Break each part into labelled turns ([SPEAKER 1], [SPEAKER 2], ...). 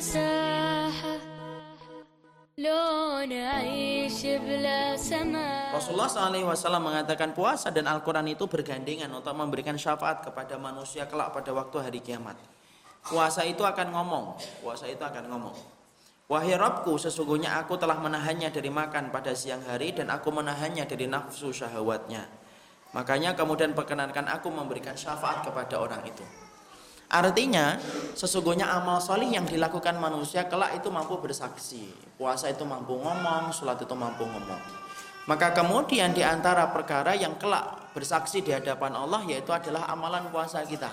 [SPEAKER 1] ساحة لو نعيش بلا سماء
[SPEAKER 2] Rasulullah SAW mengatakan puasa dan Al-Quran itu bergandengan untuk memberikan syafaat kepada manusia kelak pada waktu hari kiamat. Puasa itu akan ngomong, puasa itu akan ngomong. Wahai Rabbku, sesungguhnya aku telah menahannya dari makan pada siang hari dan aku menahannya dari nafsu syahwatnya. Makanya kemudian perkenankan aku memberikan syafaat kepada orang itu. Artinya, sesungguhnya amal solih yang dilakukan manusia kelak itu mampu bersaksi. Puasa itu mampu ngomong, sholat itu mampu ngomong. Maka kemudian di antara perkara yang kelak bersaksi di hadapan Allah yaitu adalah amalan puasa kita.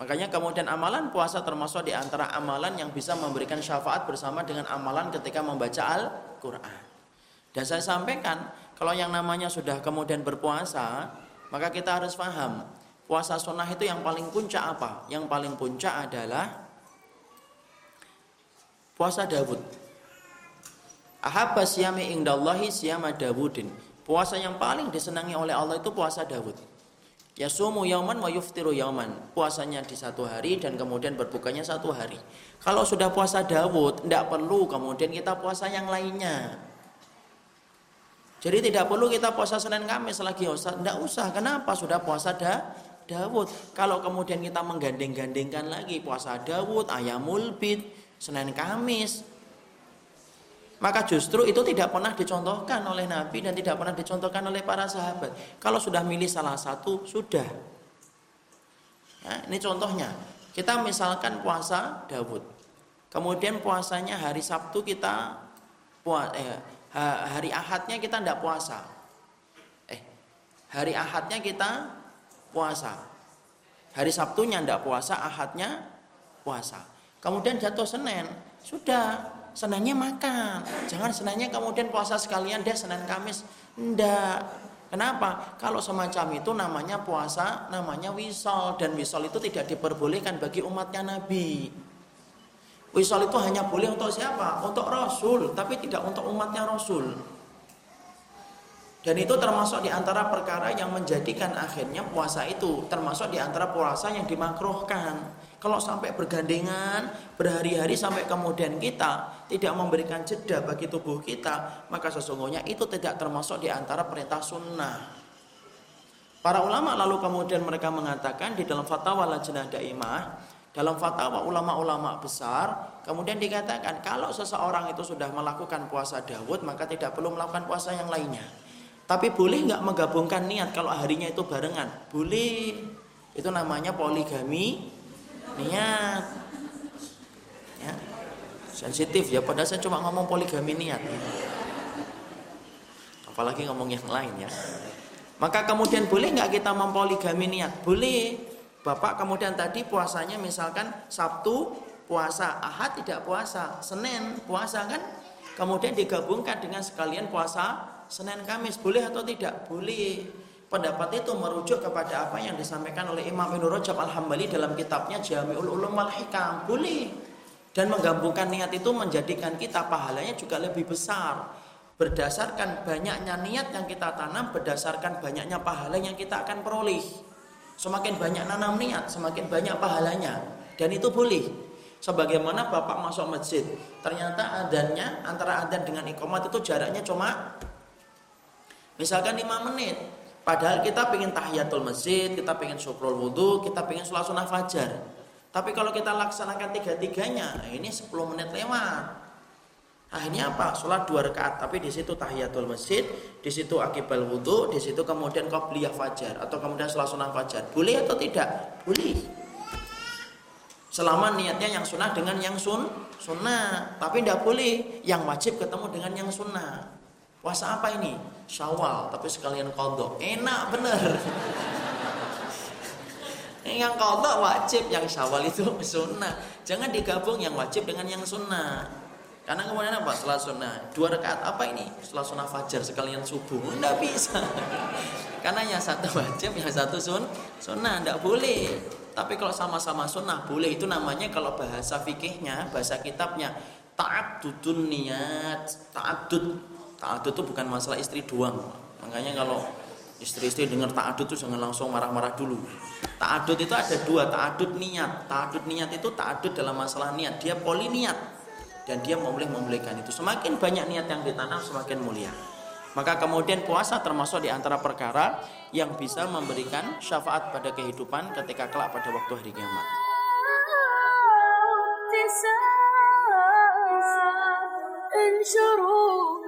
[SPEAKER 2] Makanya kemudian amalan puasa termasuk di antara amalan yang bisa memberikan syafaat bersama dengan amalan ketika membaca Al-Quran. Dan saya sampaikan, kalau yang namanya sudah kemudian berpuasa, maka kita harus paham puasa sunnah itu yang paling puncak apa? Yang paling puncak adalah puasa Dawud. Ahabba siyami indallahi siyama Dawudin. Puasa yang paling disenangi oleh Allah itu puasa Dawud. Yasumu yauman wa yuftiru yauman. Puasanya di satu hari dan kemudian berbukanya satu hari. Kalau sudah puasa Dawud, tidak perlu kemudian kita puasa yang lainnya. Jadi tidak perlu kita puasa Senin Kamis lagi Ustaz. Tidak usah. Kenapa? Sudah puasa dah Dawud. Kalau kemudian kita menggandeng-gandengkan lagi puasa Dawud, ayamul bid, Senin Kamis, maka justru itu tidak pernah dicontohkan oleh Nabi dan tidak pernah dicontohkan oleh para sahabat. Kalau sudah milih salah satu, sudah. Ya, ini contohnya. Kita misalkan puasa Dawud. Kemudian puasanya hari Sabtu kita puas, eh, hari Ahadnya kita tidak puasa. Eh, hari Ahadnya kita puasa. Hari Sabtunya ndak puasa, Ahadnya puasa. Kemudian jatuh Senin, sudah Seninnya makan. Jangan Seninnya kemudian puasa sekalian deh Senin Kamis. Ndak. Kenapa? Kalau semacam itu namanya puasa, namanya wisol dan wisol itu tidak diperbolehkan bagi umatnya Nabi. Wisol itu hanya boleh untuk siapa? Untuk Rasul, tapi tidak untuk umatnya Rasul. Dan itu termasuk di antara perkara yang menjadikan akhirnya puasa itu termasuk di antara puasa yang dimakruhkan. Kalau sampai bergandengan berhari-hari sampai kemudian kita tidak memberikan jeda bagi tubuh kita, maka sesungguhnya itu tidak termasuk di antara perintah sunnah. Para ulama lalu kemudian mereka mengatakan di dalam fatwa lajnah daimah, dalam fatwa ulama-ulama besar, kemudian dikatakan kalau seseorang itu sudah melakukan puasa Dawud, maka tidak perlu melakukan puasa yang lainnya. Tapi boleh nggak menggabungkan niat kalau harinya itu barengan? Boleh. Itu namanya poligami niat. Ya. Sensitif ya, padahal saya cuma ngomong poligami niat. Apalagi ngomong yang lain ya. Maka kemudian boleh nggak kita mempoligami niat? Boleh. Bapak kemudian tadi puasanya misalkan Sabtu puasa, Ahad tidak puasa, Senin puasa kan? Kemudian digabungkan dengan sekalian puasa Senin Kamis boleh atau tidak? Boleh. Pendapat itu merujuk kepada apa yang disampaikan oleh Imam Ibnu Rajab Al-Hambali dalam kitabnya Jami'ul Ulum wal Hikam. Boleh. Dan menggabungkan niat itu menjadikan kita pahalanya juga lebih besar. Berdasarkan banyaknya niat yang kita tanam, berdasarkan banyaknya pahala yang kita akan peroleh. Semakin banyak nanam niat, semakin banyak pahalanya. Dan itu boleh. Sebagaimana Bapak masuk masjid, ternyata adannya antara adan dengan ikomat itu jaraknya cuma Misalkan 5 menit. Padahal kita pengen tahiyatul masjid, kita pengen syukrul wudhu, kita pengen sholat sunnah fajar. Tapi kalau kita laksanakan tiga-tiganya, nah ini 10 menit lewat. Akhirnya apa? Sholat dua rakaat, tapi di situ tahiyatul masjid, di situ akibal wudhu, di situ kemudian qobliyah fajar atau kemudian sholat sunnah fajar. Boleh atau tidak? Boleh. Selama niatnya yang sunnah dengan yang sun sunnah, tapi tidak boleh yang wajib ketemu dengan yang sunnah. Puasa apa ini? Syawal, tapi sekalian kodok. Enak bener. yang kodok wajib, yang syawal itu sunnah. Jangan digabung yang wajib dengan yang sunnah. Karena kemudian apa? Setelah sunnah dua rakaat apa ini? Setelah sunnah fajar sekalian subuh, tidak bisa. Karena yang satu wajib, yang satu sun, sunnah, tidak boleh. Tapi kalau sama-sama sunnah boleh itu namanya kalau bahasa fikihnya, bahasa kitabnya taat dudun niat, taat dud Ta'adud itu bukan masalah istri doang. Makanya kalau Istri-istri dengar ta'adud itu jangan langsung marah-marah dulu. Ta'adud itu ada dua, ta'adud niat. Ta'adud niat itu ta'adud dalam masalah niat. Dia poli niat. Dan dia boleh membolehkan itu. Semakin banyak niat yang ditanam, semakin mulia. Maka kemudian puasa termasuk di antara perkara yang bisa memberikan syafaat pada kehidupan ketika kelak pada waktu hari kiamat. شروب